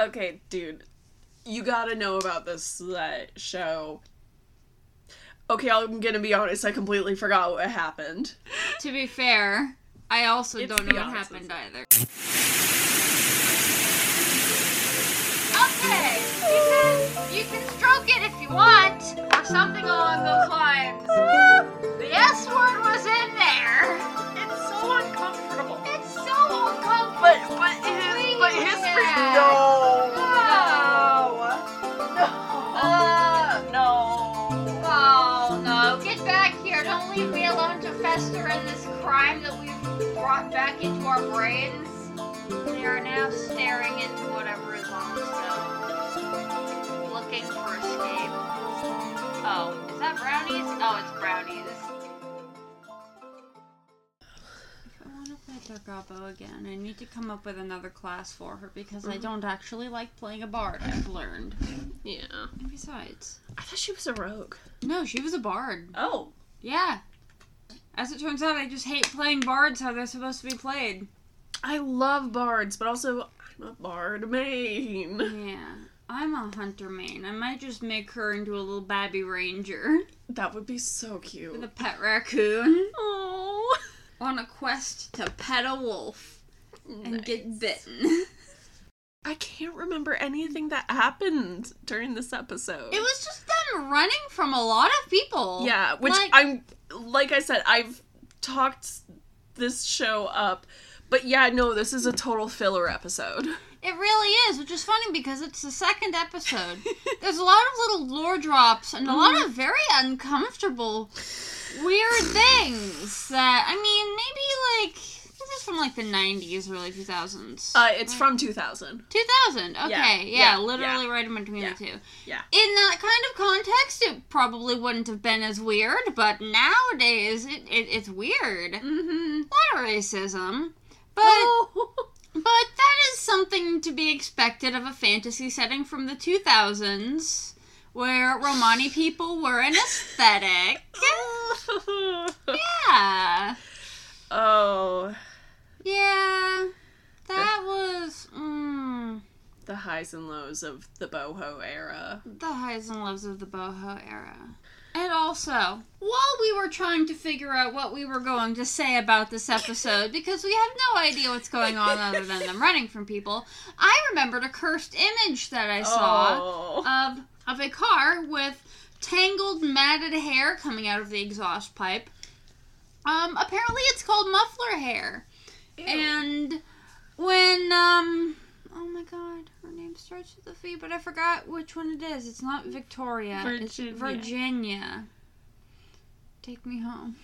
Okay, dude. You gotta know about this uh, show. Okay, I'm gonna be honest, I completely forgot what happened. To be fair, I also It's don't know what happened either. Okay, you can, you can stroke it if you want, or something along those lines. The S word was in there. It's so uncomfortable. It's so uncomfortable. But but his but history Yeah. no. No. Alone to fester in this crime that we've brought back into our brains. They are now staring into whatever is on the stove, looking for escape. Oh, is that brownies? Oh, it's brownies. If I want to play Gargabo again, I need to come up with another class for her because Mm-hmm. I don't actually like playing a bard, I've learned. Yeah. And besides, I thought she was a rogue. no, she was a bard. Oh. Yeah. As it turns out, I just hate playing bards how they're supposed to be played. I love bards, but also I'm a bard main. Yeah. I'm a hunter main. I might just make her into a little babby ranger That would be so cute. with a cute. pet raccoon Oh. on a quest to pet a wolf and get bitten. I can't remember anything that happened during this episode. It was just them running from a lot of people. Yeah, which Like- I'm like I said, I've talked this show up, but yeah, no, this is a total filler episode. It really is, which is funny because it's the second episode. There's a lot of little lore drops and a lot mm-hmm. of very uncomfortable, weird things that, I mean, maybe like, is from like the 90s, early 2000s. Uh, it's from 2000. 2000, okay, Yeah, yeah, yeah, literally yeah. right in between the two. yeah. In that kind of context, it probably wouldn't have been as weird, but nowadays, it, it it's weird. Mm-hmm. A lot of racism. But Oh. but that is something to be expected of a fantasy setting from the 2000s, where Romani people were an aesthetic. Yeah. oh, Yeah. That was mm, the highs and lows of the boho era. the highs and lows of the boho era. And also, while we were trying to figure out what we were going to say about this episode, because we have no idea what's going on other than them running from people, I remembered a cursed image that I saw. Oh. of of a car with tangled matted hair coming out of the exhaust pipe. Um, apparently it's called muffler hair. And when um oh my god, her name starts with a V, but I forgot which one it is. It's not Victoria. It's Virginia. Virginia. Take me home.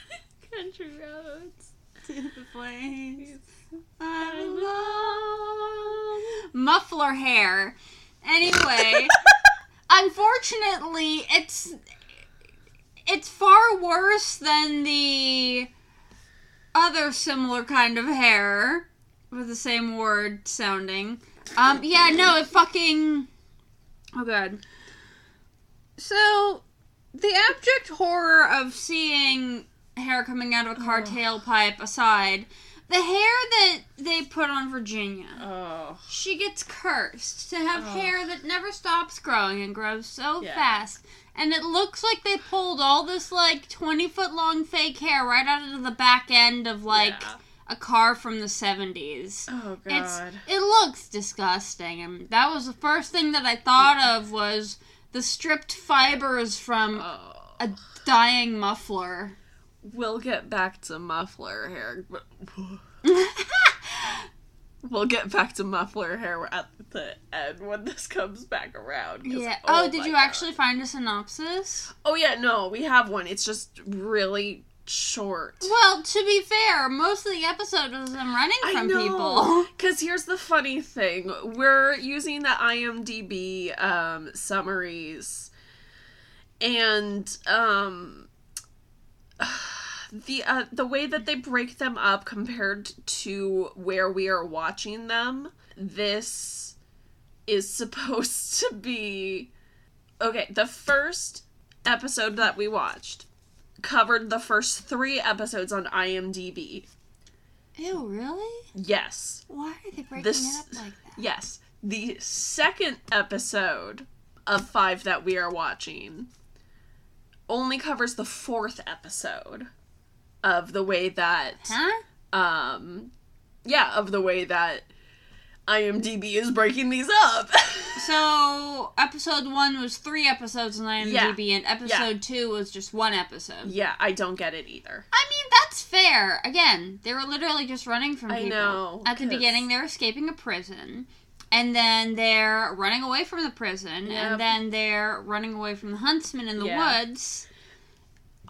Country roads. To the place I love. Muffler hair. Anyway, unfortunately, it's it's far worse than the other similar kind of hair with the same word sounding. Um, yeah, no, it fucking. Oh god. So, the abject horror of seeing hair coming out of a car Ugh. tailpipe aside, the hair that they put on Virginia. Oh. She gets cursed to have hair that never stops growing and grows so Yeah. fast. And it looks like they pulled all this like 20 foot long fake hair right out of the back end of like Yeah. a car from the 70s. Oh It's god. it looks disgusting. And that was the first thing that I thought of was the stripped fibers from Oh. a dying muffler. We'll get back to muffler hair. but- We'll get back to muffler hair at the end when this comes back around. yeah. Oh, did you God. actually find a synopsis? Oh yeah, no, we have one. It's just really short. Well, to be fair, most of the episode was them running from people. Because here's the funny thing: we're using the IMDb um, summaries, and um, the uh, the way that they break them up compared to where we are watching them. This is supposed to be okay. The first episode that we watched covered the first three episodes on IMDb. Ew, really? Yes. Why are they breaking This- it up like that? Yes. the second episode of five that we are watching only covers the fourth episode of the way that Huh? um yeah of the way that IMDb is breaking these up. So episode one was three episodes on IMDb, and episode two was just one episode. yeah, I don't get it either. I mean, that's fair. Again, they were literally just running from people. I know, At the beginning, they're escaping a prison. And then they're running away from the prison. Yep. And then they're running away from the huntsman in the Yeah. woods.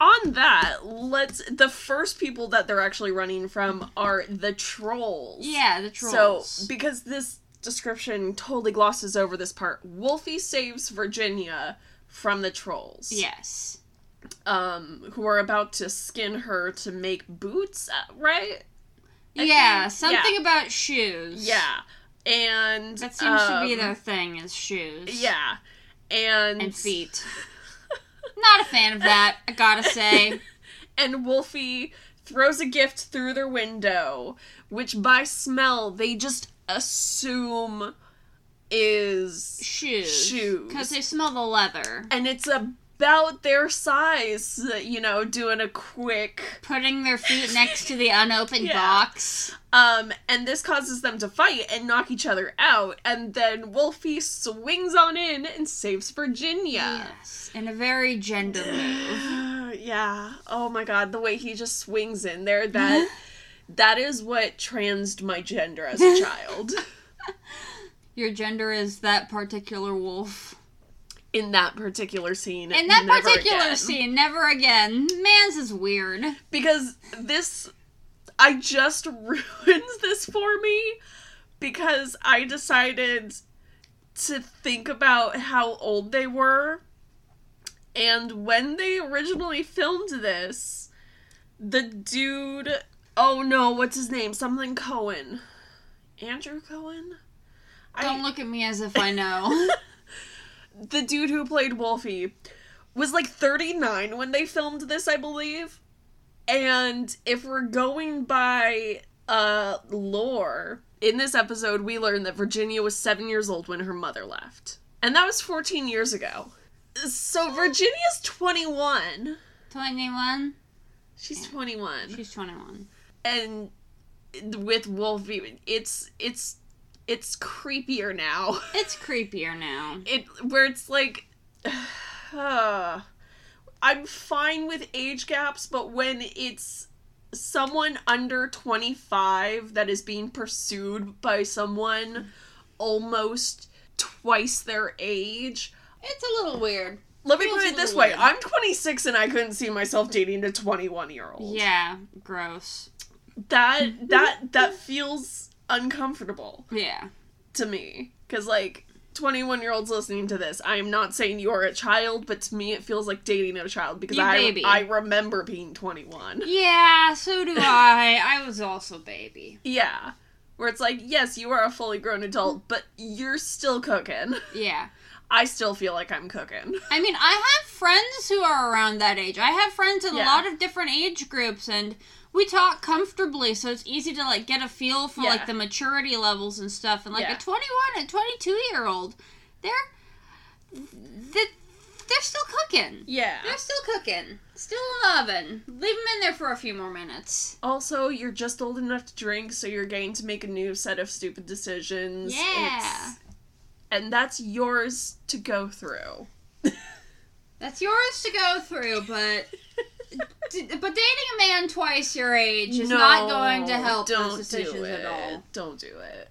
On that, let's the first people that they're actually running from are the trolls. Yeah, the trolls. So, because this description totally glosses over this part, Wolfie saves Virginia from the trolls. yes. Um, who are about to skin her to make boots, uh, right? I yeah, think- something about shoes. Yeah. And That seems to be um, their thing is shoes. Yeah. And And feet. Not a fan of that, I gotta say. and Wolfie throws a gift through their window, which by smell they just assume is Shoes. Shoes. Because they smell the leather. and it's about their size, you know, doing a quick Putting their feet next to the unopened Yeah. box. um and this causes them to fight and knock each other out and then Wolfie swings on in and saves Virginia. Yes. In a very gender move. yeah. Oh my god, the way he just swings in there that that is what transed my gender as a child. Your gender is that particular wolf. In that particular scene. In that particular again. scene, never again. Man's is weird. Because this I just ruins this for me because I decided to think about how old they were. And when they originally filmed this, the dude oh no, what's his name? Something Cohen. Andrew Cohen? Don't look at me as if I know. the dude who played Wolfie was like 39 when they filmed this, I believe. And if we're going by uh lore, in this episode we learn that Virginia was 7 years old when her mother left. And that was 14 years ago. So Virginia's 21. 21? She's 21. She's 21. And with Wolfie, it's it's it's creepier now. It's creepier now. it where it's like uh, I'm fine with age gaps, but when it's someone under 25 that is being pursued by someone almost twice their age. It's a little weird. Let me put it this way. weird. I'm 26 and I couldn't see myself dating a 21 year old. Yeah, gross. That that that feels uncomfortable Yeah. to me cuz like 21 year olds listening to this, I am not saying you are a child, but to me it feels like dating a child because You I baby. I remember being 21. Yeah, so do I. I was also baby. Yeah. Where it's like, yes, you are a fully grown adult, but you're still cooking. Yeah. I still feel like I'm cooking. I mean, I have friends who are around that age. I have friends in Yeah. a lot of different age groups and we talk comfortably, so it's easy to like get a feel for Yeah. like the maturity levels and stuff. And like Yeah. a 21 and 22 year old, they're they're, they're still cooking. Yeah. They're still cooking. Still in the oven. Leave them in there for a few more minutes. Also, you're just old enough to drink, so you're going to make a new set of stupid decisions. Yeah. It's- and that's yours to go through. That's yours to go through, but d- but dating a man twice your age is not going to help don't those decisions do it. at all. Don't do it.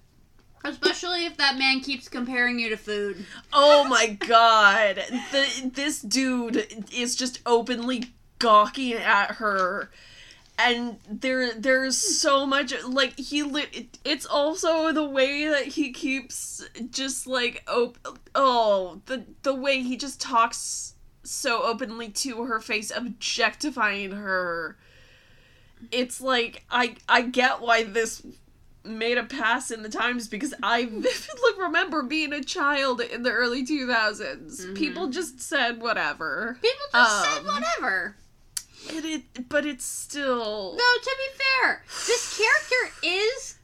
Especially if that man keeps comparing you to food. Oh my god. The, this dude is just openly gawking at her. And there there's so much like he lit it's also the way that he keeps just like op- oh the the way he just talks so openly to her face objectifying her it's like I I get why this made a pass in the times because I vividly remember being a child in the early 2000s. People just said whatever. People just said Um, whatever. It, it but it's still Though to be fair, this character is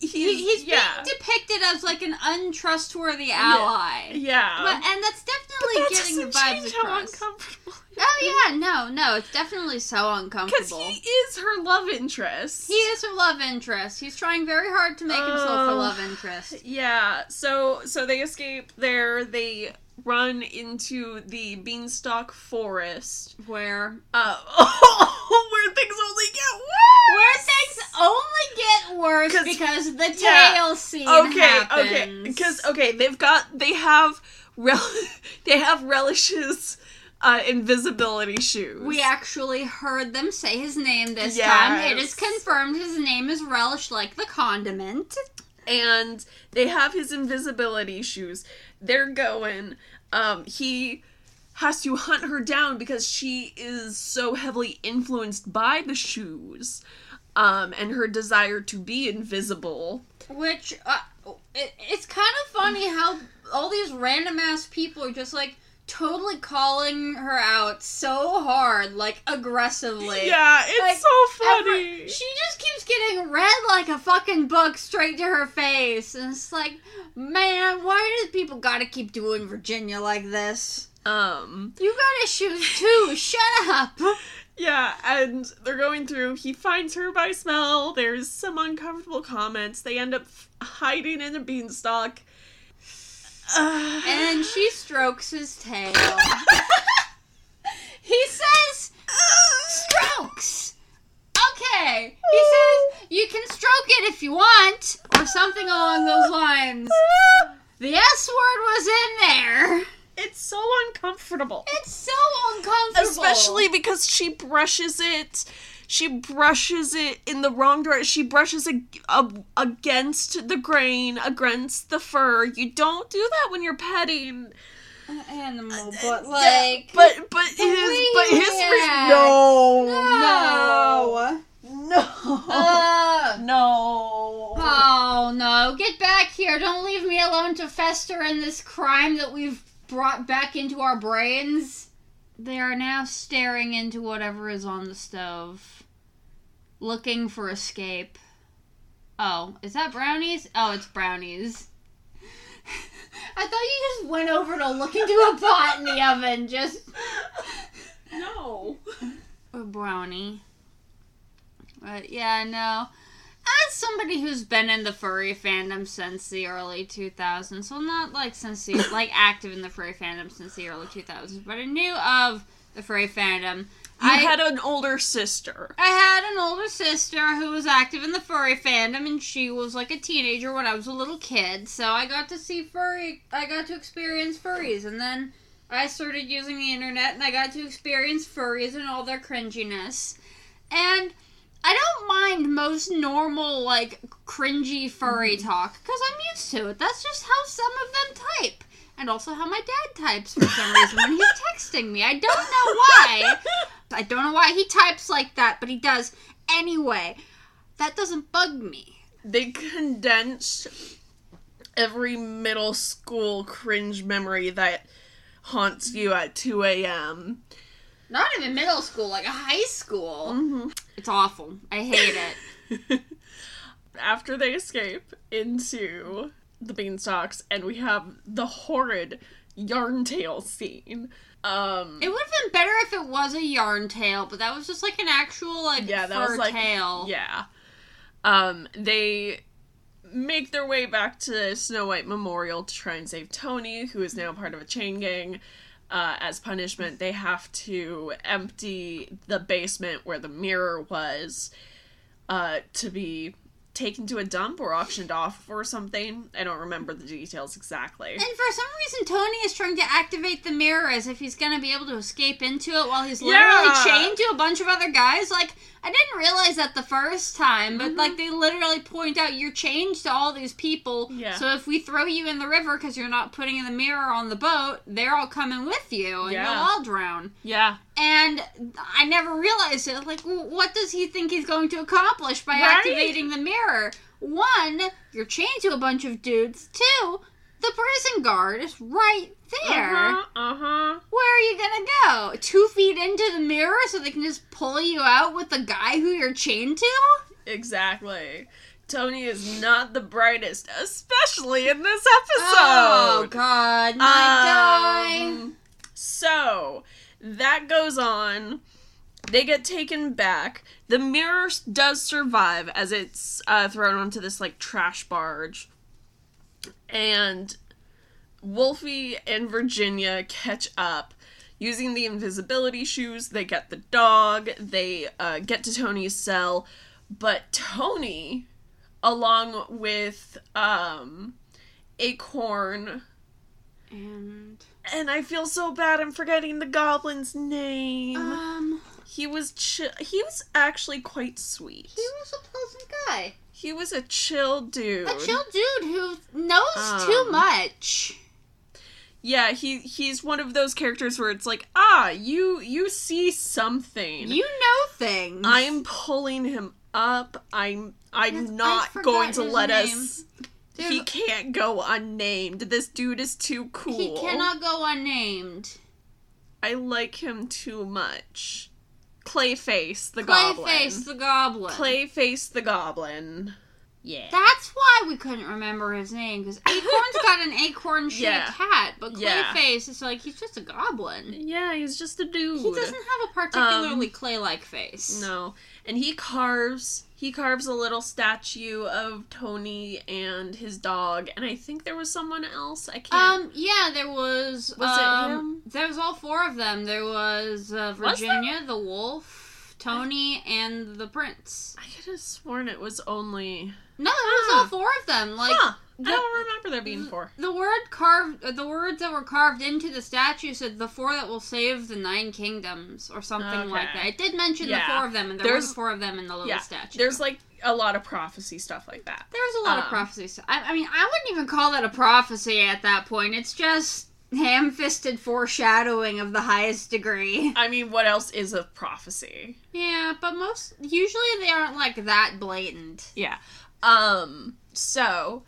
he's, he's yeah, being depicted as like an untrustworthy ally. yeah. But, and that's definitely that getting the vibes change how uncomfortable. Oh yeah, no, no, it's definitely so uncomfortable. Because he is her love interest. He is her love interest. He's trying very hard to make himself a Oh. love interest. Yeah. So so they escape there. They run into the beanstalk forest. Where Uh, where things only get worse. where only get worse 'Cause- because the yeah. tail scene okay, happens. okay, because okay, they've got they have rel- they have relishes uh, invisibility shoes. we actually heard them say his name this time. It is confirmed his name is Relish like the condiment. and they have his invisibility shoes. They're going. Um, he has to hunt her down because she is so heavily influenced by the shoes, um, and her desire to be invisible. Which uh, it, it's kind of funny how all these random ass people are just like totally calling her out so hard, like aggressively. Yeah, it's Like, so Every- funny. she just keeps getting read like a fucking book straight to her face. And it's like, man, why do people gotta keep doing Virginia like this? um, You got issues too. Shut up. yeah, and they're going through. He finds her by smell. There's some uncomfortable comments. They end up hiding in a beanstalk. Uh, And she strokes his tail. he says, strokes. Okay. He says, you can stroke it if you want, or something along those lines. The S word was in there. It's so uncomfortable. It's so uncomfortable. Especially because she brushes it. She brushes it in the wrong direction. She brushes it ag- against the grain, against the fur. You don't do that when you're petting. an animal, but Yeah, like, but but his but his re- react. no no, no Uh, no. oh no! Get back here! Don't leave me alone to fester in this crime that we've brought back into our brains. They are now staring into whatever is on the stove, looking for escape. Oh, is that brownies? Oh, it's brownies. I thought you just went over to look into a pot in the oven, just no. a brownie. But yeah, no. As somebody who's been in the furry fandom since the early 2000s, well, not like since the like active in the furry fandom since the early 2000s, but I knew of the furry fandom. You I had an older sister. I had an older sister who was active in the furry fandom, and she was like a teenager when I was a little kid. So I got to see furry. I got to experience furries, and then I started using the internet, and I got to experience furries and all their cringiness. And I don't mind most normal, like cringy furry mm-hmm. talk because I'm used to it. That's just how some of them type. And also how my dad types for some reason when he's texting me. I don't know why. I don't know why he types like that, but he does. Anyway, that doesn't bug me. They condensed every middle school cringe memory that haunts you at 2 a.m. Not even middle school, like a high school. Mm-hmm. It's awful. I hate it. After they escape into the beanstalks, and we have the horrid yarn tail scene. Um, It would have been better if it was a yarn tail, but that was just like an actual like yeah, that fur was like tail. yeah. Um, they make their way back to Snow White Memorial to try and save Tony, who is now part of a chain gang. Uh, as punishment, they have to empty the basement where the mirror was uh, to be taken to a dump or auctioned off or something. I don't remember the details exactly. And for some reason, Tony is trying to activate the mirror as if he's gonna be able to escape into it while he's literally Yeah. chained to a bunch of other guys. Like, I didn't realize that the first time, but Mhm. like they literally point out you're chained to all these people. Yeah. So if we throw you in the river because you're not putting the mirror on the boat, they're all coming with you, and Yeah. you'll all drown. Yeah. And I never realized it. Like, what does he think he's going to accomplish by Right? activating the mirror? One, you're chained to a bunch of dudes. Two, the prison guard is right there. Uh-huh. Uh-huh. Where are you gonna go? Two feet into the mirror so they can just pull you out with the guy who you're chained to? Exactly. Tony is not the brightest, especially in this episode. Oh. God, die. Um, so that goes on. They get taken back. The mirror does survive as it's uh, thrown onto this like trash barge, and Wolfie and Virginia catch up. Using the invisibility shoes, they get the dog. They uh, get to Tony's cell, but Tony, along with um, Acorn, And and I feel so bad. I'm forgetting the goblin's name. um, he was chi- He was actually quite sweet. he was a pleasant guy, He was a chill dude. a chill dude who knows too Um, much. Yeah, he he's one of those characters where it's like, ah, you you see something. You know things. I'm pulling him up. I'm I'm not going to let name. us. Dude, He can't go unnamed. This dude is too cool. he cannot go unnamed. I like him too much. Clayface the goblin. Clayface the goblin. Clayface the goblin. Yeah. That's why we couldn't remember his name because Acorn's got an acorn-shaped Yeah. hat, but Yeah. Clayface is like he's just a goblin. yeah, he's just a dude. He doesn't have a particularly um, clay-like face. No. And he carves he carves a little statue of Tony and his dog, and I think there was someone else. I can't Um. Yeah, there was. Was it um, him? There was all four of them. There was uh, Was? Virginia, the wolf, Tony, and the prince. I could have sworn it was only No, it was Huh. all four of them. Like Huh. The- I don't remember there being four. the word carved, uh, the words that were carved into the statue said the four that will save the nine kingdoms or something like that. It did mention Yeah. the four of them, and there There's- were four of them in the little Yeah. statue. There's like a lot of prophecy stuff like that. There's a lot of prophecy prophecies. I, I mean, I wouldn't even call that a prophecy at that point. It's just ham-fisted foreshadowing of the highest degree. I mean, what else is a prophecy? Yeah, but most usually they aren't like that blatant. Yeah. Um, so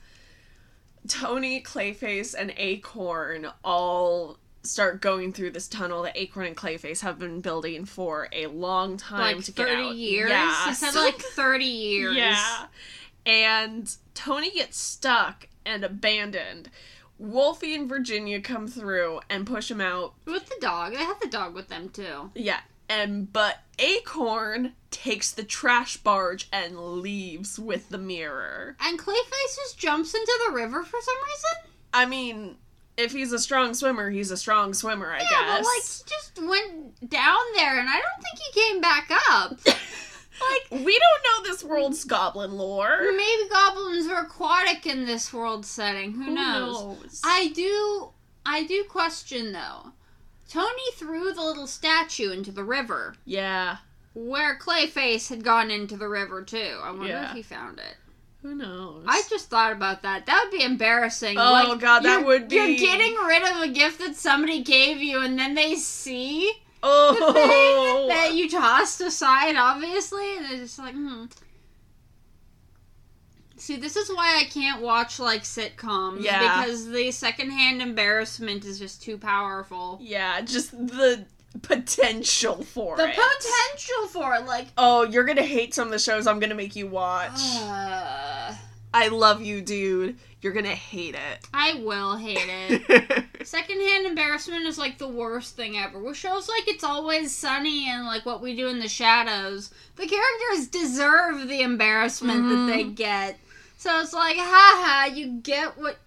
Tony, Clayface, and Acorn all start going through this tunnel that Acorn and Clayface have been building for a long time Like to get thirty out. years. Yeah. It said like thirty years. Yeah. And Tony gets stuck and abandoned. Wolfie and Virginia come through and push him out. With the dog, they have the dog with them too. Yeah. And but Acorn takes the trash barge and leaves with the mirror. And Clayface just jumps into the river for some reason. I mean, if he's a strong swimmer, he's a strong swimmer, I yeah, guess. but like he just went down there, and I don't think he came back up. like we don't know this world's goblin lore. maybe goblins are aquatic in this world setting. Who, knows? knows? I do. I do question though. Tony threw the little statue into the river, yeah. where Clayface had gone into the river too. I wonder Yeah. if he found it. Who knows? I just thought about that. That would be embarrassing. Oh, Like, God, that would be- You're getting rid of a gift that somebody gave you, and then they see the oh. thing that you tossed aside, obviously, and they're just like, hmm. See, this is why I can't watch like sitcoms. Yeah. Because the secondhand embarrassment is just too powerful. Yeah, just the potential for it. The it. potential for it, like, Oh, you're gonna hate some of the shows I'm gonna make you watch. uh, I love you, dude. You're gonna hate it. I will hate it. it. Secondhand embarrassment is like the worst thing ever. With shows like It's Always Sunny and like What We Do in the Shadows, the characters deserve the embarrassment that they get. So it's like, haha, you get what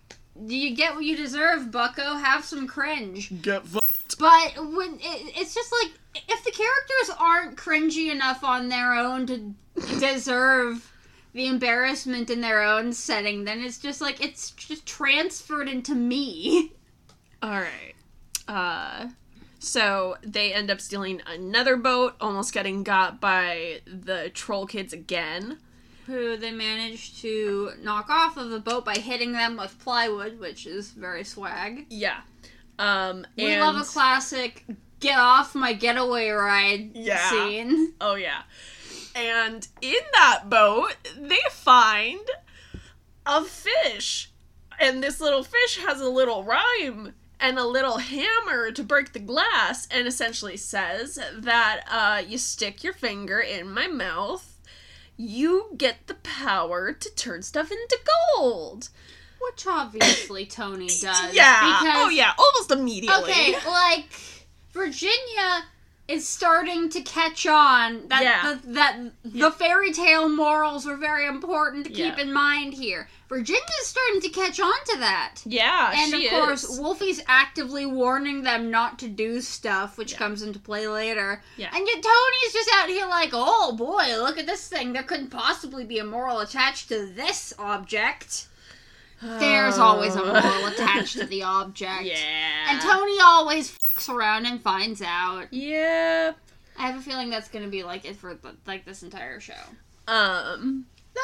you get what you deserve, Bucko. Have some cringe. Get f- But when it, it's just like if the characters aren't cringy enough on their own to deserve the embarrassment in their own setting, then it's just like it's just transferred into me. All right. Uh, so they end up stealing another boat, almost getting got by the troll kids again. Who they managed to knock off of the boat by hitting them with plywood, which is very swag. Yeah. Um, We love a classic get off my getaway ride Yeah. scene. Oh yeah. And in that boat, they find a fish. And this little fish has a little rhyme and a little hammer to break the glass and essentially says that uh, you stick your finger in my mouth, you get the power to turn stuff into gold. Which obviously Tony does. yeah. Oh, because, oh yeah, almost immediately. Okay, like Virginia is starting to catch on that Yeah. the, that the fairy tale morals are very important to keep Yeah. in mind here. Virginia's starting to catch on to that. Yeah, and of course, is. Wolfie's actively warning them not to do stuff, which Yeah. comes into play later. Yeah. And yet Tony's just out here like, oh boy, look at this thing. There couldn't possibly be a moral attached to this object. There's always a moral attached to the object. Yeah. And Tony always fucks around and finds out. Yeah. I have a feeling that's going to be like it for the, like this entire show. Um. No,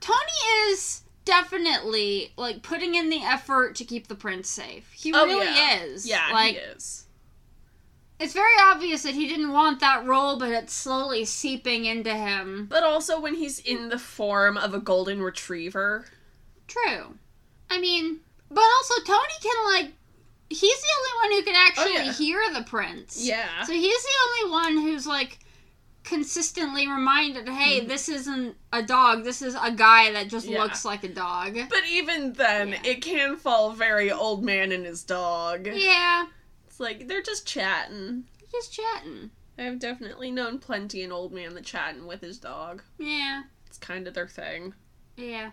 Tony is definitely like putting in the effort to keep the prince safe. He Oh, really yeah. is. Yeah, like he is. it's very obvious that he didn't want that role, but it's slowly seeping into him. But also when he's in the form of a golden retriever. True. I mean, but also Tony can like he's the only one who can actually Oh, yeah. hear the prince. Yeah. So he's the only one who's like consistently reminded, hey, Mm-hmm. this isn't a dog. This is a guy that just Yeah. looks like a dog. But even then, Yeah. it can fall very old man and his dog. Yeah, It's like they're just chatting. just chatting. I've definitely known plenty an old man that chatting with his dog. Yeah, It's kind of their thing. yeah.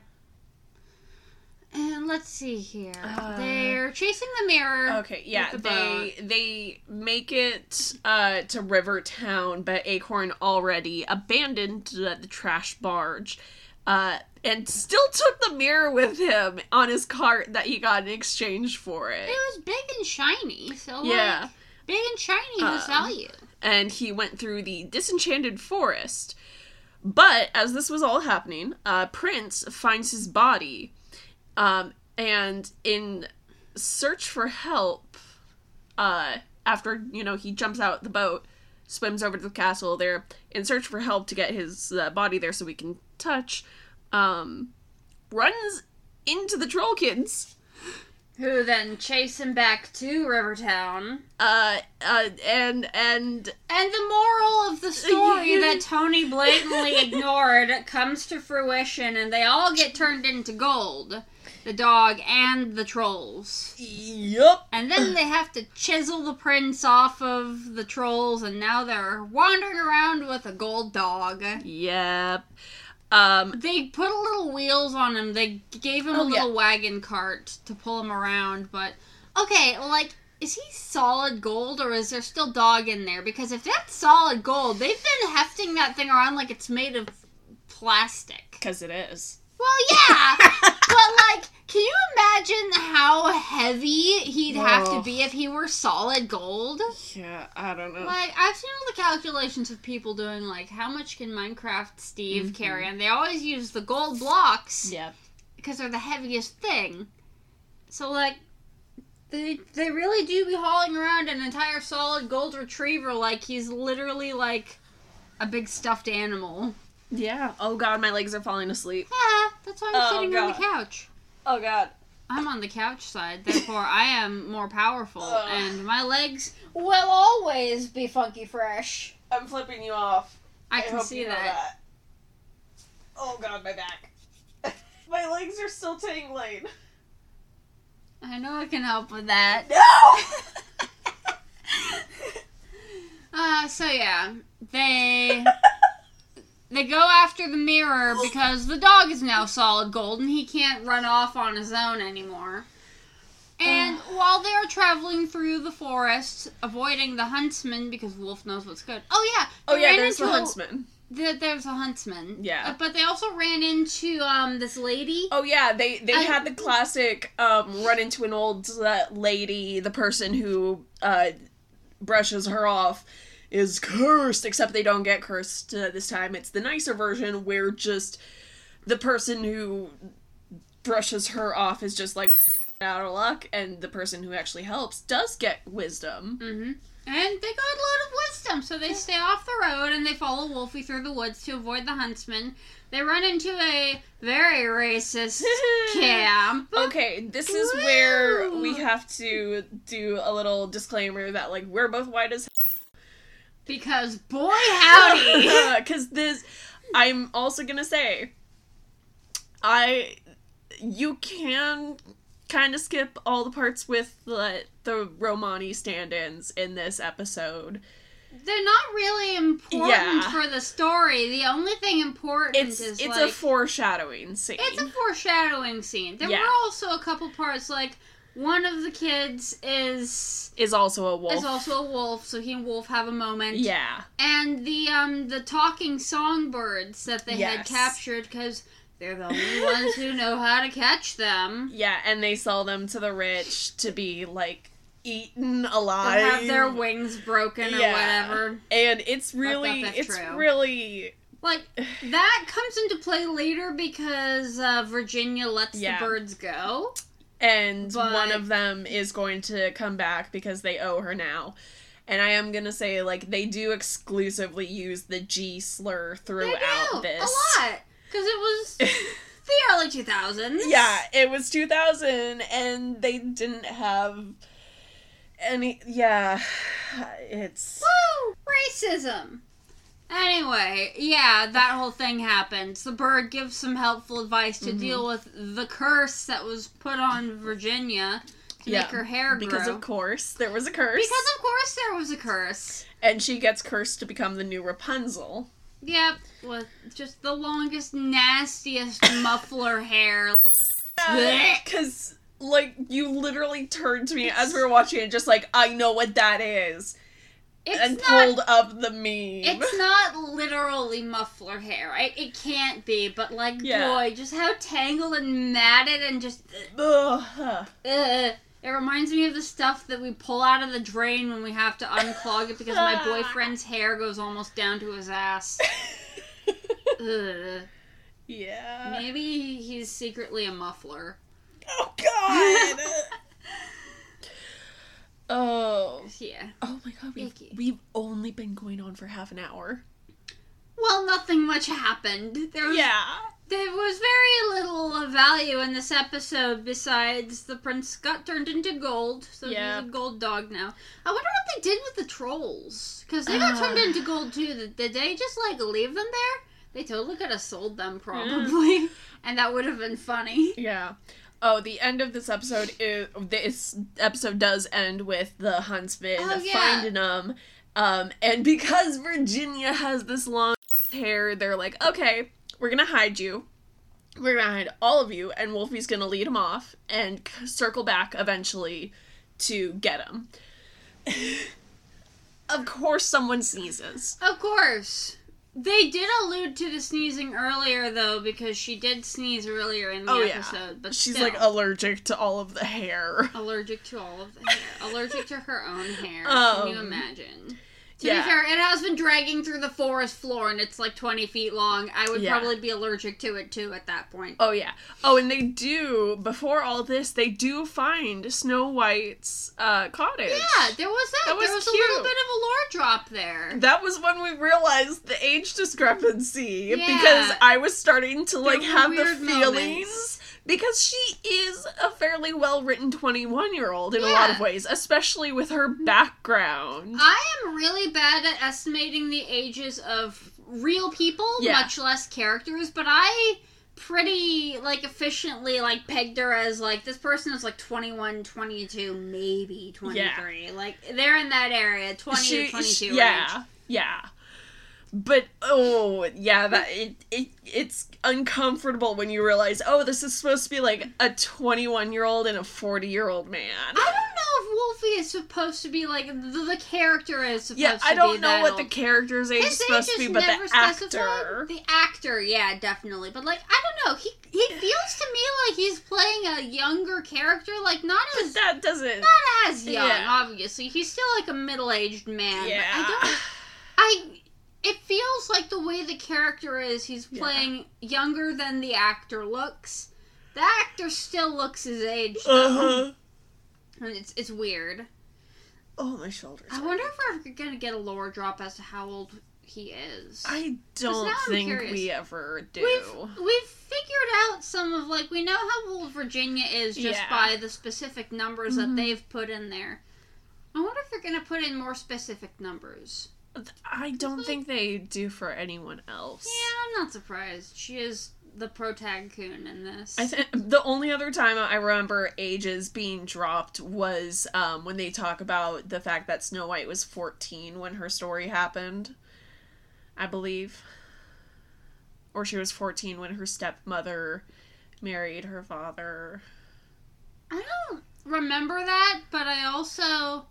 And let's see here. Uh, They're chasing the mirror. Okay, yeah, the they they make it uh, to Rivertown, but Acorn already abandoned the, the trash barge, uh, and still took the mirror with him on his cart that he got in exchange for it. It was big and shiny, so like, Yeah, big and shiny Um, value. and he went through the disenchanted forest. But as this was all happening, uh, Prince finds his body, um, and in search for help, uh, after you know he jumps out the boat, swims over to the castle. There in search for help to get his uh, body there so we can touch. Um, runs into the troll kids. Who then chase him back to Rivertown. Uh, uh, and and And the moral of the story that Tony blatantly ignored comes to fruition, and they all get turned into gold the dog and the trolls. yup. And then they have to chisel the prince off of the trolls, and now they're wandering around with a gold dog. Yep. Um, They put a little wheels on him. They gave him a Oh, yeah. little wagon cart to pull him around. But okay, like, is he solid gold or is there still dog in there? Because if that's solid gold, they've been hefting that thing around like it's made of plastic. because it is. Well, yeah, but like, can you imagine how heavy he'd have to be if he were solid gold? Yeah, I don't know. Like I've seen all the calculations of people doing like how much can Minecraft Steve mm-hmm. carry, and they always use the gold blocks Yeah. because they're the heaviest thing. So like, they they really do be hauling around an entire solid gold retriever like he's literally like a big stuffed animal. Yeah. Oh god, my legs are falling asleep. Yeah, that's why I'm Oh, sitting on the couch. Oh god. I'm on the couch side, therefore I am more powerful, Ugh. and my legs will always be funky fresh. I'm flipping you off. I can see that. Oh god, my back. my legs are still tingling. I know I can help with that. No! Uh, so yeah, they they go after the mirror because the dog is now solid gold and he can't run off on his own anymore. And while they are traveling through the forest, avoiding the huntsman because Wolf knows what's good. Oh yeah, oh yeah, there's the a- huntsman. th- there's a huntsman. Yeah. Uh, but they also ran into um this lady. Oh yeah, they they I- had the classic um, run into an old uh, lady. The person who uh, brushes her off is cursed, except they don't get cursed uh, this time. It's the nicer version where just the person who brushes her off is just like out of luck, and the person who actually helps does get wisdom. Mm-hmm. And they got a lot of wisdom, so they stay off the road and they follow Wolfie through the woods to avoid the huntsman. They run into a very racist camp. Okay, this is where we have to do a little disclaimer that like we're both white as Because boy howdy! because this I'm also gonna say, I, you can kind of skip all the parts with the the Romani stand-ins in this episode. They're not really important Yeah. for the story. The only thing important It's is it's like a foreshadowing scene. it's a foreshadowing scene. There Yeah. were also a couple parts like one of the kids is is also a wolf. is also a wolf, so he and Wolf have a moment. yeah. And the um the talking songbirds that they had captured because they're the only ones who know how to catch them. Yeah, and they sell them to the rich to be like eaten alive. They have their wings broken or Yeah. whatever. and it's really it's true. really Like that comes into play later because uh, Virginia lets Yeah. the birds go. And But- one of them is going to come back because they owe her now. And I am gonna say like they do exclusively use the G slur throughout this. a lot because it was the early two thousands. yeah, it was 2000 and they didn't have any yeah, it's Woo! Racism. Anyway, yeah, that whole thing happens. The bird gives some helpful advice Mm-hmm. to deal with the curse that was put on Virginia to Yeah, make her hair grow. because of course there was a curse. Because of course there was a curse. and she gets cursed to become the new Rapunzel. Yep, with just the longest, nastiest muffler hair. Because, like, you literally turned to me as we were watching it, just like, I know what that is. It's and not. pulled up the meme. It's not literally muffler hair, right? It can't be, but like, Yeah. boy, just how tangled and matted and just. Uh, Ugh. Ugh. It reminds me of the stuff that we pull out of the drain when we have to unclog it because my boyfriend's hair goes almost down to his ass. Ugh. yeah. Maybe he's secretly a muffler. Oh, God. oh. Yeah. Oh my god, we've, Icky. we've only been going on for half an hour. Well, nothing much happened. There was, Yeah. there was very little of value in this episode besides the prince got turned into gold, so Yeah. he's a gold dog now. I wonder what they did with the trolls because they got turned Uh. into gold too. Did- Did they just like leave them there? They totally could have sold them probably, and that would have been funny. Yeah. Oh, the end of this episode is this episode does end with the huntsman Oh, yeah. finding them. Um, and because Virginia has this long hair, they're like, okay, we're gonna hide you. We're gonna hide all of you, and Wolfie's gonna lead him off and c- circle back eventually to get him. of course, someone sneezes. Of course. They did allude to the sneezing earlier, though, because she did sneeze earlier in the Oh, yeah. episode. But She's still. like allergic to all of the hair. allergic to all of the hair. allergic to her own hair. Um, Can you imagine? To yeah. be fair, it has been dragging through the forest floor and it's like 20 feet long. I would Yeah. probably be allergic to it too at that point. Oh yeah. Oh, and they do before all this, they do find Snow White's uh, cottage. Yeah, there was that. That was there was a little bit of a lore drop there. That was when we realized the age discrepancy Yeah. because I was starting to like have the feelings moments. Because she is a fairly well written 21 year old in a lot of ways, especially with her background. I am really bad at estimating the ages of real people, Yeah. much less characters, but I pretty like efficiently like pegged her as like this person is like 21 22 maybe 23 like they're in that area 20 She- to 22 she- range. yeah, yeah. But oh yeah, that it, it it's uncomfortable when you realize oh this is supposed to be like a 21 year old and a 40 year old man. I don't know if Wolfie is supposed to be like the, the character is supposed Yeah, to I don't know what old. the character's age His is supposed age to be, but never the specified. actor. The actor, yeah, definitely. But like, I don't know. He he feels to me like he's playing a younger character, like not But as that doesn't. not as young. Yeah. Obviously, he's still like a middle aged man. yeah. But I don't. I. It feels like the way the character is. He's Yeah. playing younger than the actor looks. The actor still looks his age. though. Uh-huh. And it's it's weird. Oh, my shoulders. I wonder if we're gonna get a lore drop as to how old he is. I don't think we ever do. We've we've figured out some of like we know how old Virginia is just Yeah. by the specific numbers Mhm. that they've put in there. I wonder if they're gonna put in more specific numbers. I don't think they do for anyone else. Yeah, I'm not surprised. She is the protag-coon in this. I think the only other time I remember ages being dropped was um, when they talk about the fact that Snow White was 14 when her story happened. I believe. Or she was 14 when her stepmother married her father. I don't remember that, but I also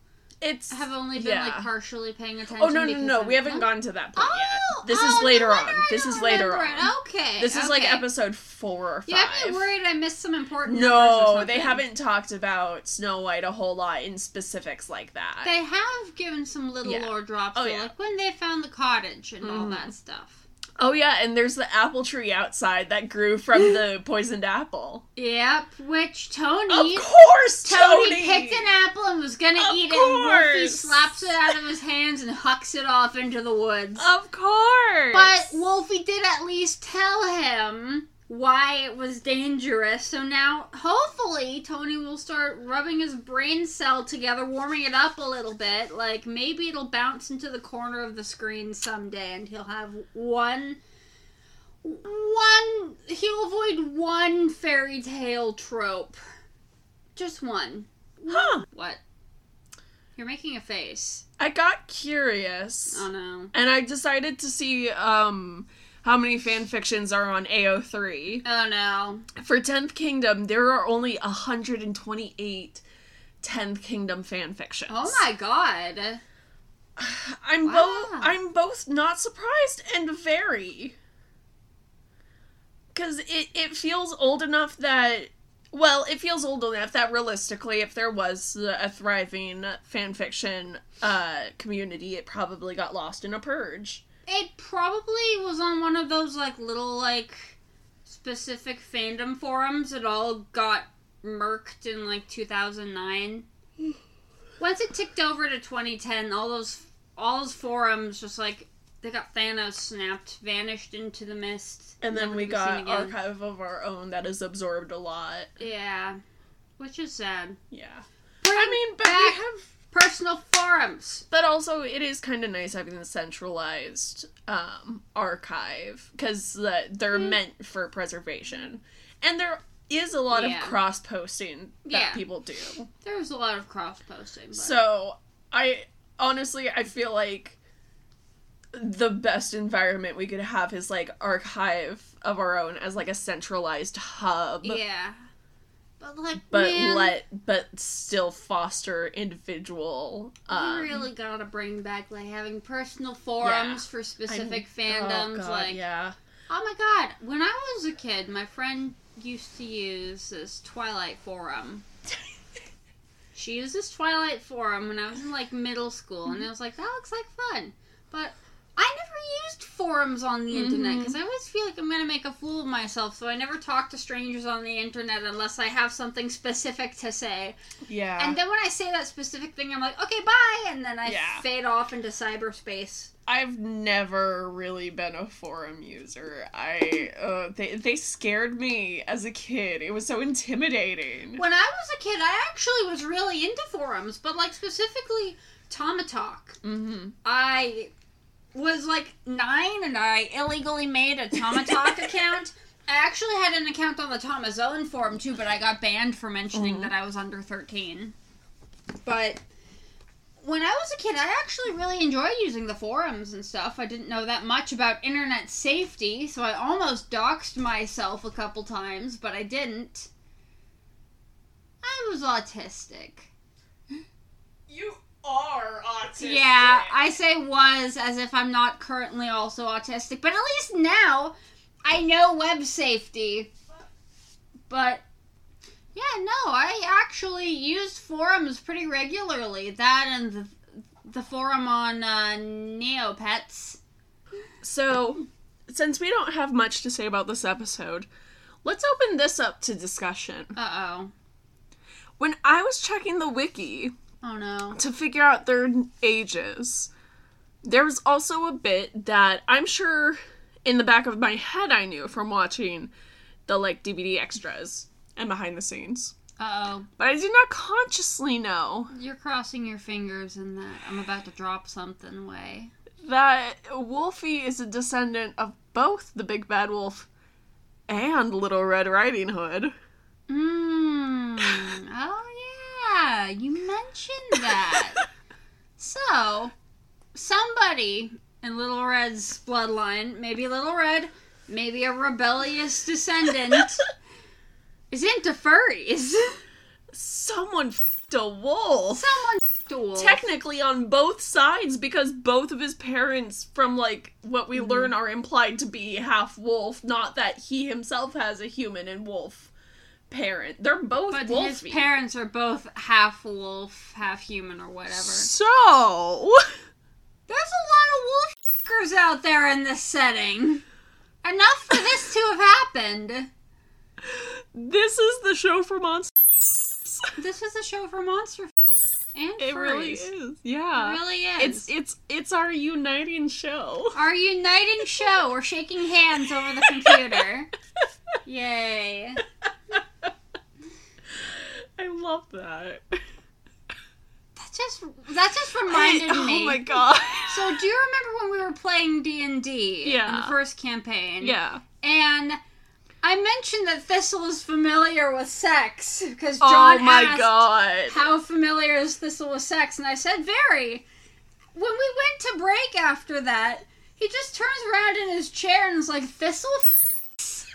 It's have only been yeah. like partially paying attention. Oh no no no! I'm- We haven't gone to that point Oh, yet. This oh, is later on. This is later remember on. it. Okay. This is like episode four or five. You have me worried I missed some important. No, they haven't talked about Snow White a whole lot in specifics like that. They have given some little Yeah. lore drops, Oh, yeah. like when they found the cottage and all Mhm. that stuff. Oh yeah, and there's the apple tree outside that grew from the poisoned apple. Yep, which Tony. Of course, Tony, Tony, picked an apple and was gonna Of eat it, and Wolfie slaps it out of his hands and hucks it off into the woods. Of course. But Wolfie did at least tell him why it was dangerous. So now, hopefully, Tony will start rubbing his brain cell together, warming it up a little bit. Like maybe it'll bounce into the corner of the screen someday, and he'll have one. One. He'll avoid one fairy tale trope. Just one. huh? What? You're making a face. I got curious, Oh no. and I decided to see um how many fan fictions are on AO3. Oh no. For 10th Kingdom, there are only 128 10th Kingdom fan fictions. Oh my god. I'm Wow. both I'm both not surprised and very cuz it it feels old enough that well, it feels old enough that realistically if there was a thriving fan fiction uh community, it probably got lost in a purge. It probably was on one of those like little like specific fandom forums. It all got murked in like 2009. Once it ticked over to 2010, all those all those forums just like they got Thanos snapped, vanished into the mist, And then we to be seen got. Archive of Our Own that has absorbed a lot. Yeah, which is sad. Yeah. Bring I mean, but we have personal forums. But also, it is kind of nice having the centralized um, archive because they're Mm. meant for preservation, and there is a lot Yeah. of cross posting that Yeah. people do. There's a lot of cross posting. But... So I honestly, I feel like the best environment we could have is like archive of our own as like a centralized hub. yeah, but like But man, let but still foster individual. Um, you really gotta bring back like having personal forums for specific fandoms. oh God, like, yeah. oh my god, when I was a kid, my friend used to use this Twilight forum. She used this Twilight forum when I was in like middle school, and I was like, that looks like fun. But I never used forums on the internet Mhm. because I always feel like I'm gonna make a fool of myself. So I never talk to strangers on the internet unless I have something specific to say. Yeah. And then when I say that specific thing, I'm like, okay, bye, and then I Yeah. fade off into cyberspace. I've never really been a forum user. I uh, they they scared me as a kid. It was so intimidating. When I was a kid, I actually was really into forums, but like specifically TamaTalk. Mm-hmm. I was like nine and I illegally made a TamaTalk account. I actually had an account on the TamaZone forum too, but I got banned for mentioning Mhm. that I was under 13. But when I was a kid, I actually really enjoyed using the forums and stuff. I didn't know that much about internet safety, so I almost doxed myself a couple times, but I didn't. I was autistic. You are autistic. Yeah, I say was as if I'm not currently also autistic, but at least now I know web safety. But yeah, no, I actually used forums pretty regularly. That and the, the forum on uh, Neopets. So, since we don't have much to say about this episode, let's open this up to discussion. Uh oh. When I was checking the wiki Oh no. to figure out their ages, there was also a bit that I'm sure in the back of my head I knew from watching the like DVD extras and behind the scenes. Uh oh. But I did not consciously know You're crossing your fingers in that I'm about to drop something way. that Wolfie is a descendant of both the Big Bad Wolf and Little Red Riding Hood. Mmm. Oh yeah, you mentioned that. so, somebody in Little Red's bloodline, maybe Little Red, maybe a rebellious descendant, is into furries. Someone f***ed a wolf. Someone duel. Technically on both sides because both of his parents from like what we mm-hmm. learn are implied to be half wolf, not that he himself has a human and wolf parent. They're both but wolfy. his parents are both half wolf, half human, or whatever. So There's a lot of wolf fuckers out there in this setting. Enough for this to have happened. this is the show for monsters. This is the show for monster and It really furries. is. It Yeah. really is. It's it's it's our uniting show. Our uniting show. We're shaking hands over the computer. Yay. I love that. That just that just reminded oh me. Oh my god. So do you remember when we were playing D and D in Yeah. the first campaign? yeah. And I mentioned that Thistle is familiar with sex because oh John oh my asked god. how familiar is Thistle with sex, and I said very. When we went to break after that, he just turns around in his chair and is like, "Thistle, f-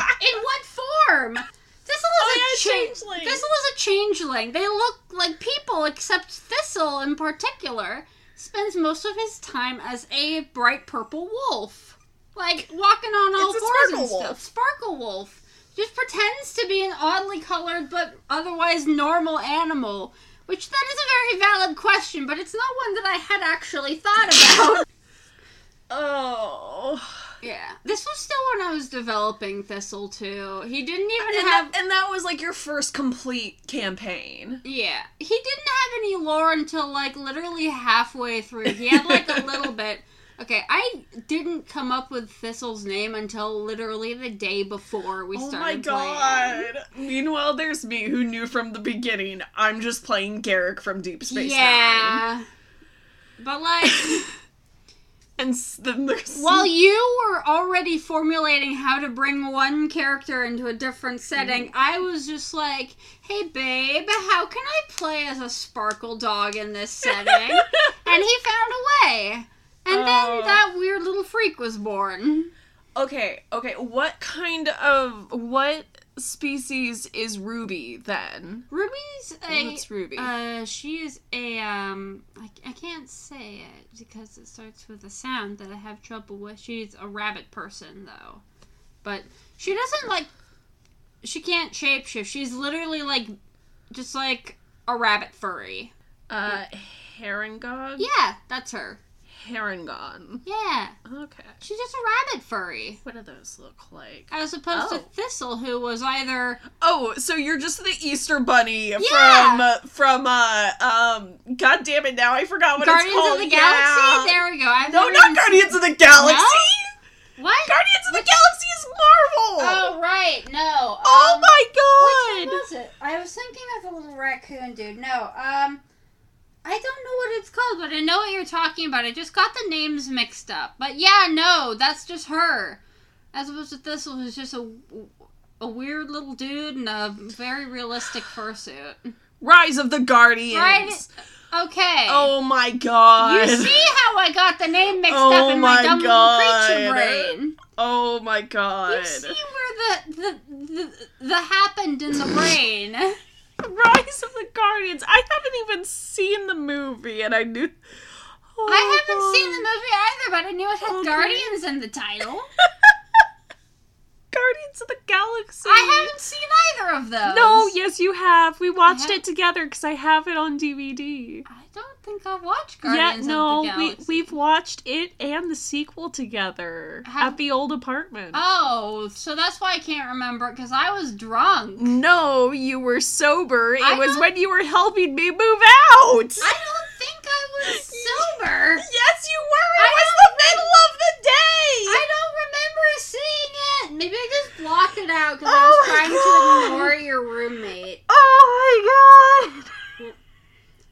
in what form?" Thistle is Oh, a yeah, cha- changeling. Thistle is a changeling. They look like people, except Thistle in particular spends most of his time as a bright purple wolf, like walking on all It's a fours and sparkle stuff. wolf. Sparkle wolf just pretends to be an oddly colored but otherwise normal animal. Which that is a very valid question, but it's not one that I had actually thought about. Oh. Yeah, this was still when I was developing Thistle too. He didn't even And have that, and that was like your first complete campaign. Yeah, he didn't have any lore until like literally halfway through. He had like a little bit. Okay, I didn't come up with Thistle's name until literally the day before we Oh started my playing. god. Meanwhile, there's me who knew from the beginning I'm just playing Garak from Deep Space Nine. yeah, but like And then there's while you were already formulating how to bring one character into a different setting, I was just like, "Hey, babe, how can I play as a sparkle dog in this setting?" and he found a way. And Oh. then that weird little freak was born. Okay, okay. What kind of what species is Ruby then? Ruby's a. What's Ruby? Uh, she is a um. I, I can't say it because it starts with a sound that I have trouble with. She's a rabbit person though, but she doesn't like. She can't shapeshift. She's literally like, just like a rabbit furry. Uh Harengon? Yeah, that's her. Harengon. Yeah, Okay. she's just a rabbit furry. What do those look like? As opposed to Oh. Thistle, who was either Oh, so you're just the Easter bunny Yeah. from uh, from uh um God damn it now I forgot what Guardians it's called. Guardians of the Galaxy. Yeah. There we go. I've No, not Guardians of the Galaxy. What? Guardians of the Galaxy is Marvel. Oh right, no. Oh um, my Which god. one was it? I was thinking of the little raccoon dude. No, um, I don't know what it's called, but I know what you're talking about. I just got the names mixed up. But yeah, no, that's just her. As opposed to Thistle, who's just a, a weird little dude in a very realistic fursuit. Rise of the Guardians. Right? Okay. Oh my god. You see how I got the name mixed Oh up in my, my dumb God. little creature brain? Oh my god. You see where the the, the the happened in the brain? Rise of the Guardians. I haven't even seen the movie and I knew Oh, I haven't God. seen the movie either, but I knew it had Okay. Guardians in the title. Guardians of the Galaxy. I haven't seen either of those. No, yes, you have. We watched it together because I have it on DVD. I don't think I've watched Guardians yeah, no, of the we we've watched it and the sequel together Have- at the old apartment. Oh, so that's why I can't remember because I was drunk. no, you were sober. It I was when you were helping me move out. I don't think I was sober. yes, you were. It I was the middle of the day. I don't remember seeing it. Maybe I just blocked it out because I Oh was trying God. to ignore your roommate. oh my god.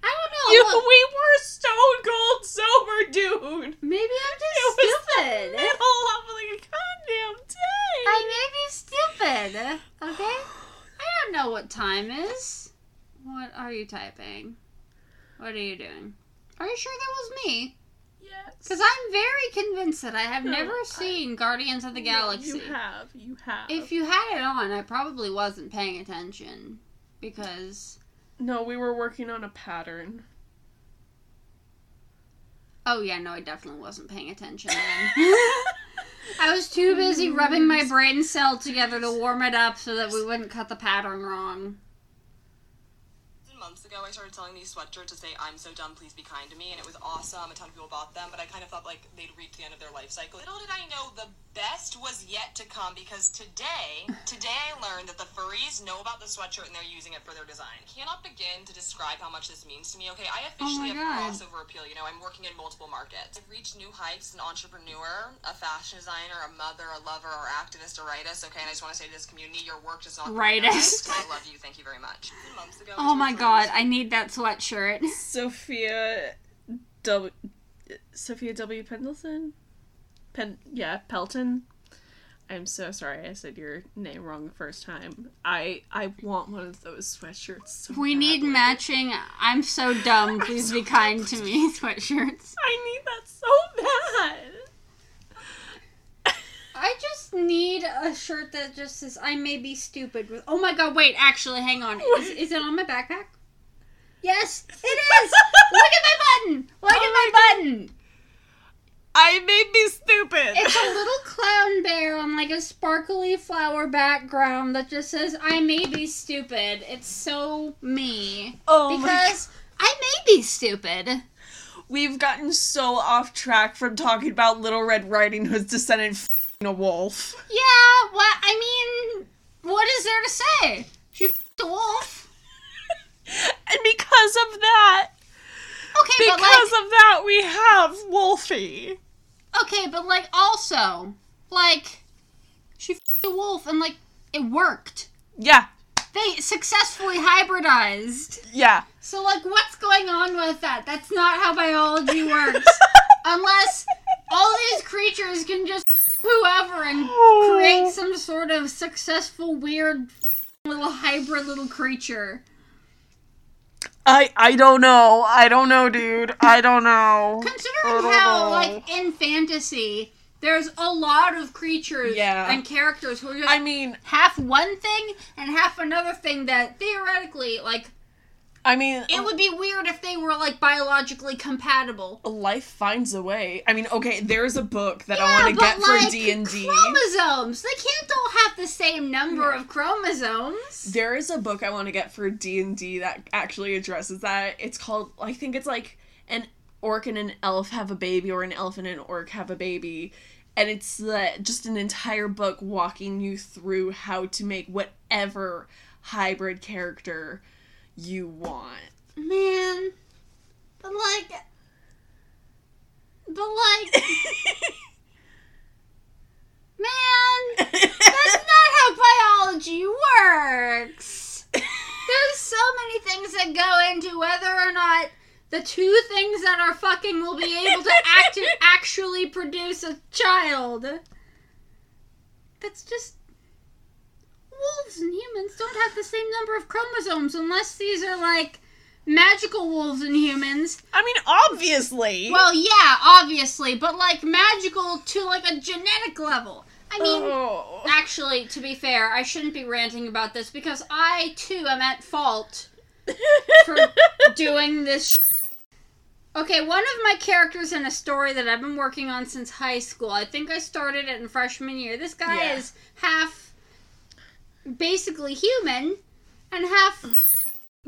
I don't know. You, look, we were stone cold sober dude. Maybe I'm It just was the stupid. middle of like goddamn day. I may be stupid. Okay? I don't know what time is. What are you typing? What are you doing? Are you sure that was me? yes. Because I'm very convinced that I have No, never I- seen Guardians of the Galaxy. You have. You have. If you had it on, I probably wasn't paying attention. Because. No, we were working on a pattern. Oh, yeah, no, I definitely wasn't paying attention. I was too busy rubbing my brain cell together to warm it up so that we wouldn't cut the pattern wrong. Months ago I started selling these sweatshirts to say I'm so dumb, please be kind to me, and it was awesome. A ton of people bought them, but I kind of thought like they'd reach the end of their life cycle. Little did I know the best was yet to come because today, today I learned that the furries know about the sweatshirt and they're using it for their design. Cannot begin to describe how much this means to me. Okay, I oh officially my have God. crossover appeal. You know, I'm working in multiple markets. I've reached new heights an entrepreneur, a fashion designer, a mother, a lover, or activist, a writist. Okay, and I just want to say to this community, your work does not. I love you. Thank you very much. Months ago, Oh my furries god, I need that sweatshirt. Sophia W. Sophia W. Pendleton? Pen. Yeah, Pelton. I'm so sorry I said your name wrong the first time. I I want one of those sweatshirts. So We need matching. I'm so dumb. Please so be kind dumb. to me. Sweatshirts. I need that so bad. I just need a shirt that just says "I may be stupid." With oh my god, wait, actually, hang on. Is, is it on my backpack? Yes, it is. Look at my button. Look Oh at my button. I may be stupid. It's a little clown bear on like a sparkly flower background that just says "I may be stupid." It's so me oh my because I may be stupid. We've gotten so off track from talking about Little Red Riding Hood's descendant f***ing a wolf. Yeah, what I mean, what is there to say? She f***ed a wolf. And because of that, Okay, because but like, of that, we have Wolfie. okay, but like also, like, she f***ed a wolf and like it worked. Yeah, They successfully hybridized. yeah. So like, what's going on with that? That's not how biology works. Unless all these creatures can just whoever and create oh. some sort of successful weird little hybrid little creature. I I don't know. I don't know, dude. I don't know. Considering don't how, know. like, in fantasy, there's a lot of creatures Yeah. and characters who are just I mean, half one thing and half another thing that theoretically, like, I mean, it would be weird if they were, like, biologically compatible. life finds a way. I mean, okay, there's a book that Yeah, I want to get for D and D. Chromosomes! They can't all have the same number of chromosomes. There is a book I want to get for D and D that actually addresses that. It's called I think it's like an orc and an elf have a baby, or an elf and an orc have a baby, and it's uh, just an entire book walking you through how to make whatever hybrid character you want. Man. But, like. But, like. Man. That's not how biology works. There's so many things that go into whether or not the two things that are fucking will be able to act actually produce a child. That's just wolves and humans don't have the same number of chromosomes unless these are like magical wolves and humans. I mean, obviously. Well, yeah, obviously, but like magical to like a genetic level. I mean, Oh. Actually, to be fair, I shouldn't be ranting about this because I too am at fault for doing this. Sh- okay, one of my characters in a story that I've been working on since high school. I think I started it in freshman year. This guy Yeah. is half basically human and half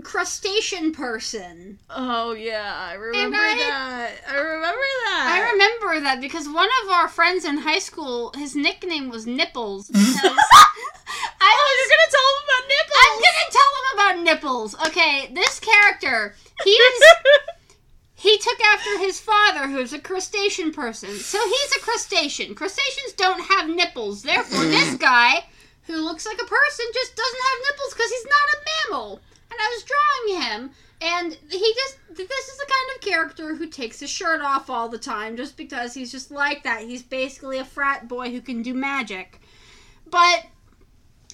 crustacean person. Oh yeah, I remember I- that. I remember that. I remember that because one of our friends in high school, his nickname was Nipples. Because I Oh, was you're gonna tell him about nipples. I'm gonna tell him about nipples. Okay, this character, he is he took after his father, who's a crustacean person. So he's a crustacean. Crustaceans don't have nipples. Therefore, this guy, who looks like a person, just doesn't have nipples because he's not a mammal. And I was drawing him, And he just, this is the kind of character who takes his shirt off all the time just because he's just like that. He's basically a frat boy who can do magic. But,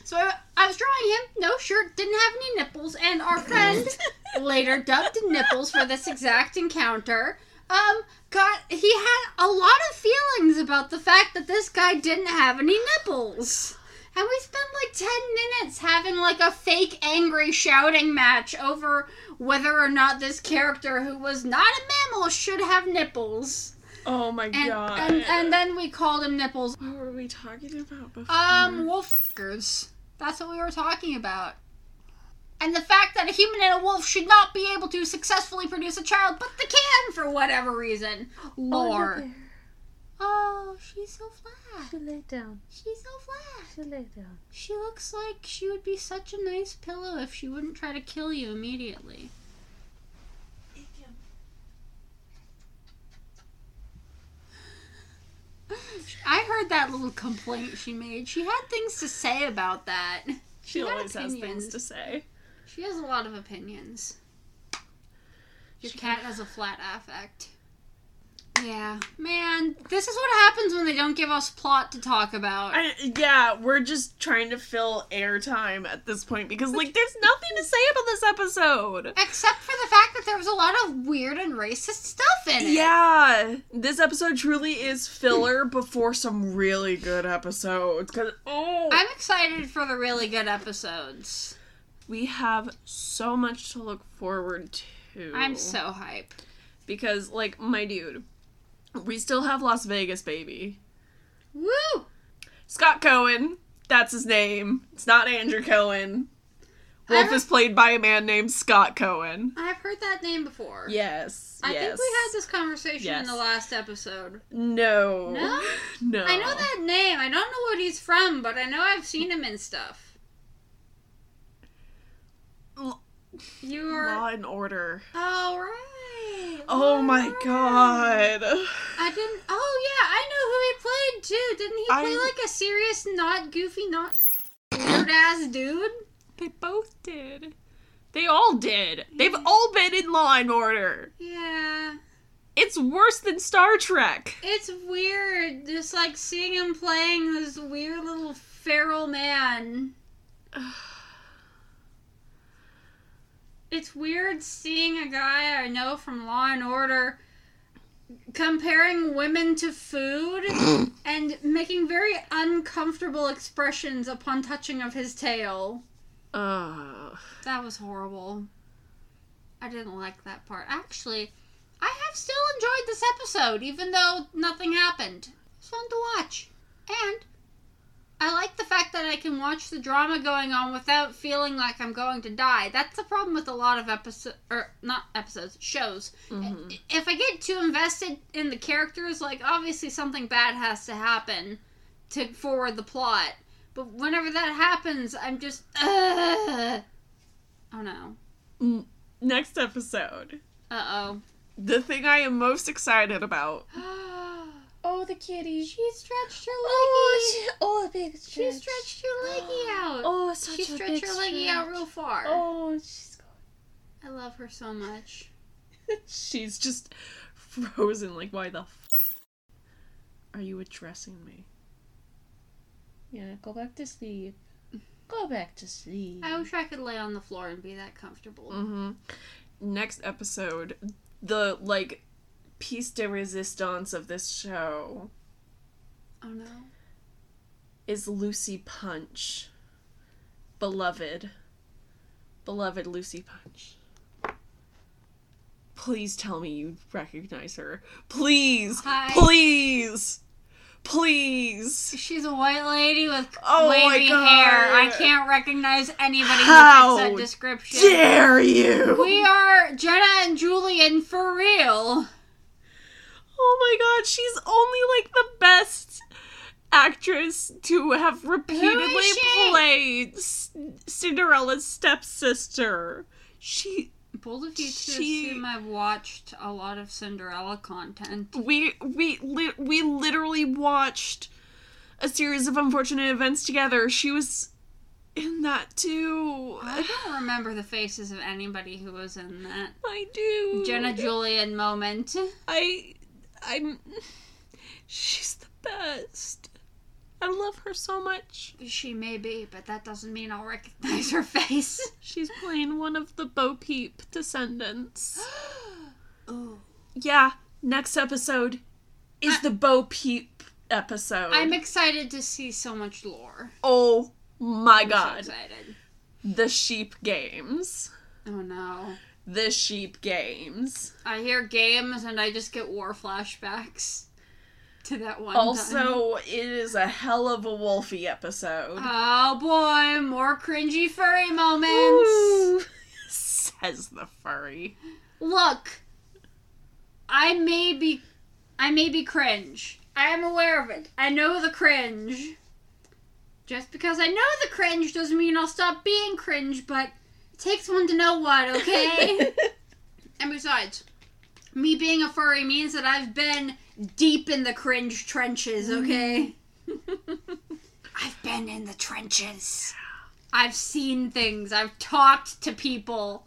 so I, I was drawing him, no shirt, didn't have any nipples, and our friend, later dubbed Nipples for this exact encounter, um, got, he had a lot of feelings about the fact that this guy didn't have any nipples. And we spent like 10 minutes having like a fake angry shouting match over whether or not this character who was not a mammal should have nipples. Oh my And god. and, and then we called him nipples. what were we talking about before? Um, wolfers. That's what we were talking about. And the fact that a human and a wolf should not be able to successfully produce a child, but they can for whatever reason. Lore. Oh, Oh, she's so flat. She lay down. She's so flat. She lay down. She looks like she would be such a nice pillow if she wouldn't try to kill you immediately. I heard that little complaint she made. She had things to say about that. she had always has things to say. She has a lot of opinions. Your She- cat has a flat affect. Yeah, man, this is what happens when they don't give us plot to talk about. I, yeah, we're just trying to fill airtime at this point because, like, there's nothing to say about this episode. Except for the fact that there was a lot of weird and racist stuff in it. Yeah, this episode truly is filler before some really good episodes. Cause oh, I'm excited for the really good episodes. we have so much to look forward to. I'm so hype. because, like, my dude, we still have Las Vegas, baby. Woo! Scott Cohen, that's his name. It's not Andrew Cohen. Wolf don't- is played by a man named Scott Cohen. I've heard that name before. Yes. I yes. think we had this conversation in the last episode. No. No? No. I know that name. I don't know what he's from, but I know I've seen him in stuff. L- You are. Law and Order. Oh, right. Oh Law my god. I didn't. Oh, yeah, I know who he played too. Didn't he play I- like a serious, not goofy, not weird ass dude? They both did. They all did. They've all been in Law and Order. Yeah. It's worse than Star Trek. It's weird, just like seeing him playing this weird little feral man. It's weird seeing a guy I know from Law and Order comparing women to food and making very uncomfortable expressions upon touching of his tail. Ugh. That was horrible. I didn't like that part. Actually, I have still enjoyed this episode, even though nothing happened. It's fun to watch. And I like the fact that I can watch the drama going on without feeling like I'm going to die. That's the problem with a lot of episodes, or not episodes, shows. Mhm. If I get too invested in the characters, like obviously something bad has to happen to forward the plot. But whenever that happens, I'm just, oh no. Next episode. Uh oh. The thing I am most excited about. oh. Oh, the kitty. she stretched her leggy. Oh, she, oh, a big stretch. she stretched her leggy out. Oh, such she a stretched big her leggy out real far. Oh, she's going. I love her so much. She's just frozen. Like, why the f- are you addressing me? Yeah, go back to sleep. Go back to sleep. I wish I could lay on the floor and be that comfortable. Mm-hmm. Next episode, the like piece de resistance of this show Oh no. is Lucy Punch. Beloved. Beloved Lucy Punch. Please tell me you recognize her. Please! Hi. Please! Please! She's a white lady with Oh wavy hair. I can't recognize anybody How who fits that description. Dare you! We are Jenna and Julien for real. Oh my god, she's only like the best actress to have repeatedly played Cinderella's stepsister. She Bold of you to She- assume I've watched a lot of Cinderella content. we we li- we literally watched a series of unfortunate events together. She was in that too. I don't remember the faces of anybody who was in that I do. Jenna Julien moment. I I'm she's the best. I love her so much. She may be, but that doesn't mean I'll recognize her face. She's playing one of the Bo Peep descendants. oh. Yeah, next episode is the Bo Peep episode. I'm excited to see so much lore. oh my I'm so god. excited. the sheep games. Oh no. The sheep games. I hear games and I just get war flashbacks to that one time. Also, it is a hell of a Wolfie episode. Oh boy, more cringy furry moments. Says the furry. Look, I may be, I may be cringe. I am aware of it. I know the cringe. Just because I know the cringe doesn't mean I'll stop being cringe, but takes one to know what, okay? and besides, me being a furry means that I've been deep in the cringe trenches, mm-hmm. okay? I've been in the trenches. I've seen things. I've talked to people.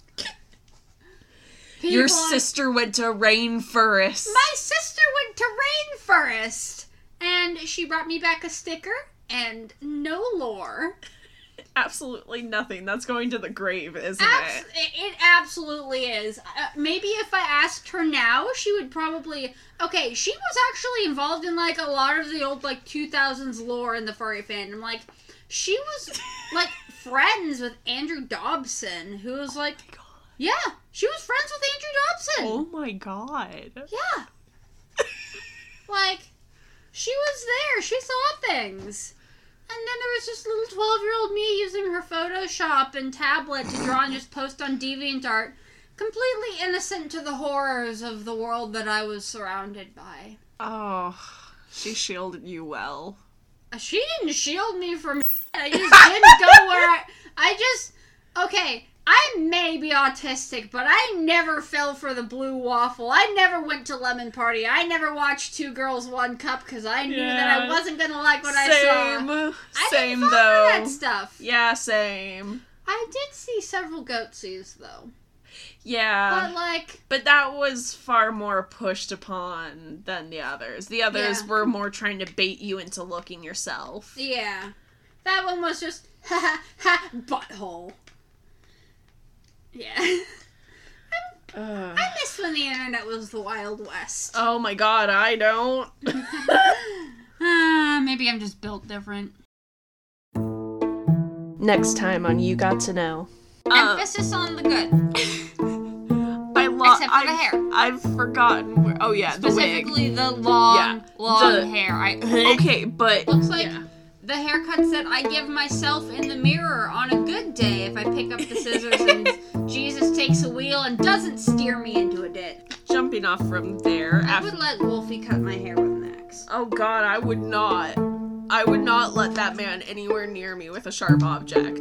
Your sister went to Rainfurrest. My sister went to Rainfurrest, and she brought me back a sticker and no lore. Absolutely nothing. That's going to the grave, isn't Abs- it? it, absolutely is. Uh, maybe if I asked her now, she would probably. Okay, she was actually involved in like a lot of the old like 2000s lore in the furry fandom. Like, she was like friends with Andrew Dobson, who was like, yeah, she was friends with Andrew Dobson. Oh my god. Yeah. like, she was there. She saw things. And then there was just little 12 year old me using her Photoshop and tablet to draw and just post on DeviantArt, completely innocent to the horrors of the world that I was surrounded by. Oh, she shielded you well. Uh, She didn't shield me from I just didn't go where I. I just. Okay, I may be autistic, but I never fell for the blue waffle. I never went to Lemon Party. I never watched Two Girls, One Cup because I knew that I wasn't gonna like what I saw. I same though. that stuff. Yeah, same. I did see several goatsies though, Yeah. but like, But that was far more pushed upon than the others. The others Yeah. were more trying to bait you into looking yourself. yeah, that one was just ha ha ha butthole. Yeah, Ugh. I miss when the internet was the Wild West. Oh my god, I don't. Ah, maybe I'm just built different. Next time on You Got to Know. Uh, Emphasis on the good. I lo- Except for the I've, hair. I've forgotten where. Oh yeah, the wig. Specifically the long, Yeah, long the- hair. I Okay, but looks like yeah. The haircuts that I give myself in the mirror on a good day if I pick up the scissors and Jesus takes a wheel and doesn't steer me into a ditch. jumping off from there. I After, would let Wolfie cut my hair with an axe. oh god, I would not. I would not let that man anywhere near me with a sharp object.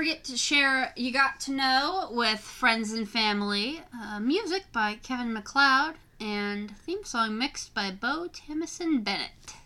Forget to share You Got to Know with friends and family. Uh, music by Kevin MacLeod and theme song mixed by Bo Timison Bennett.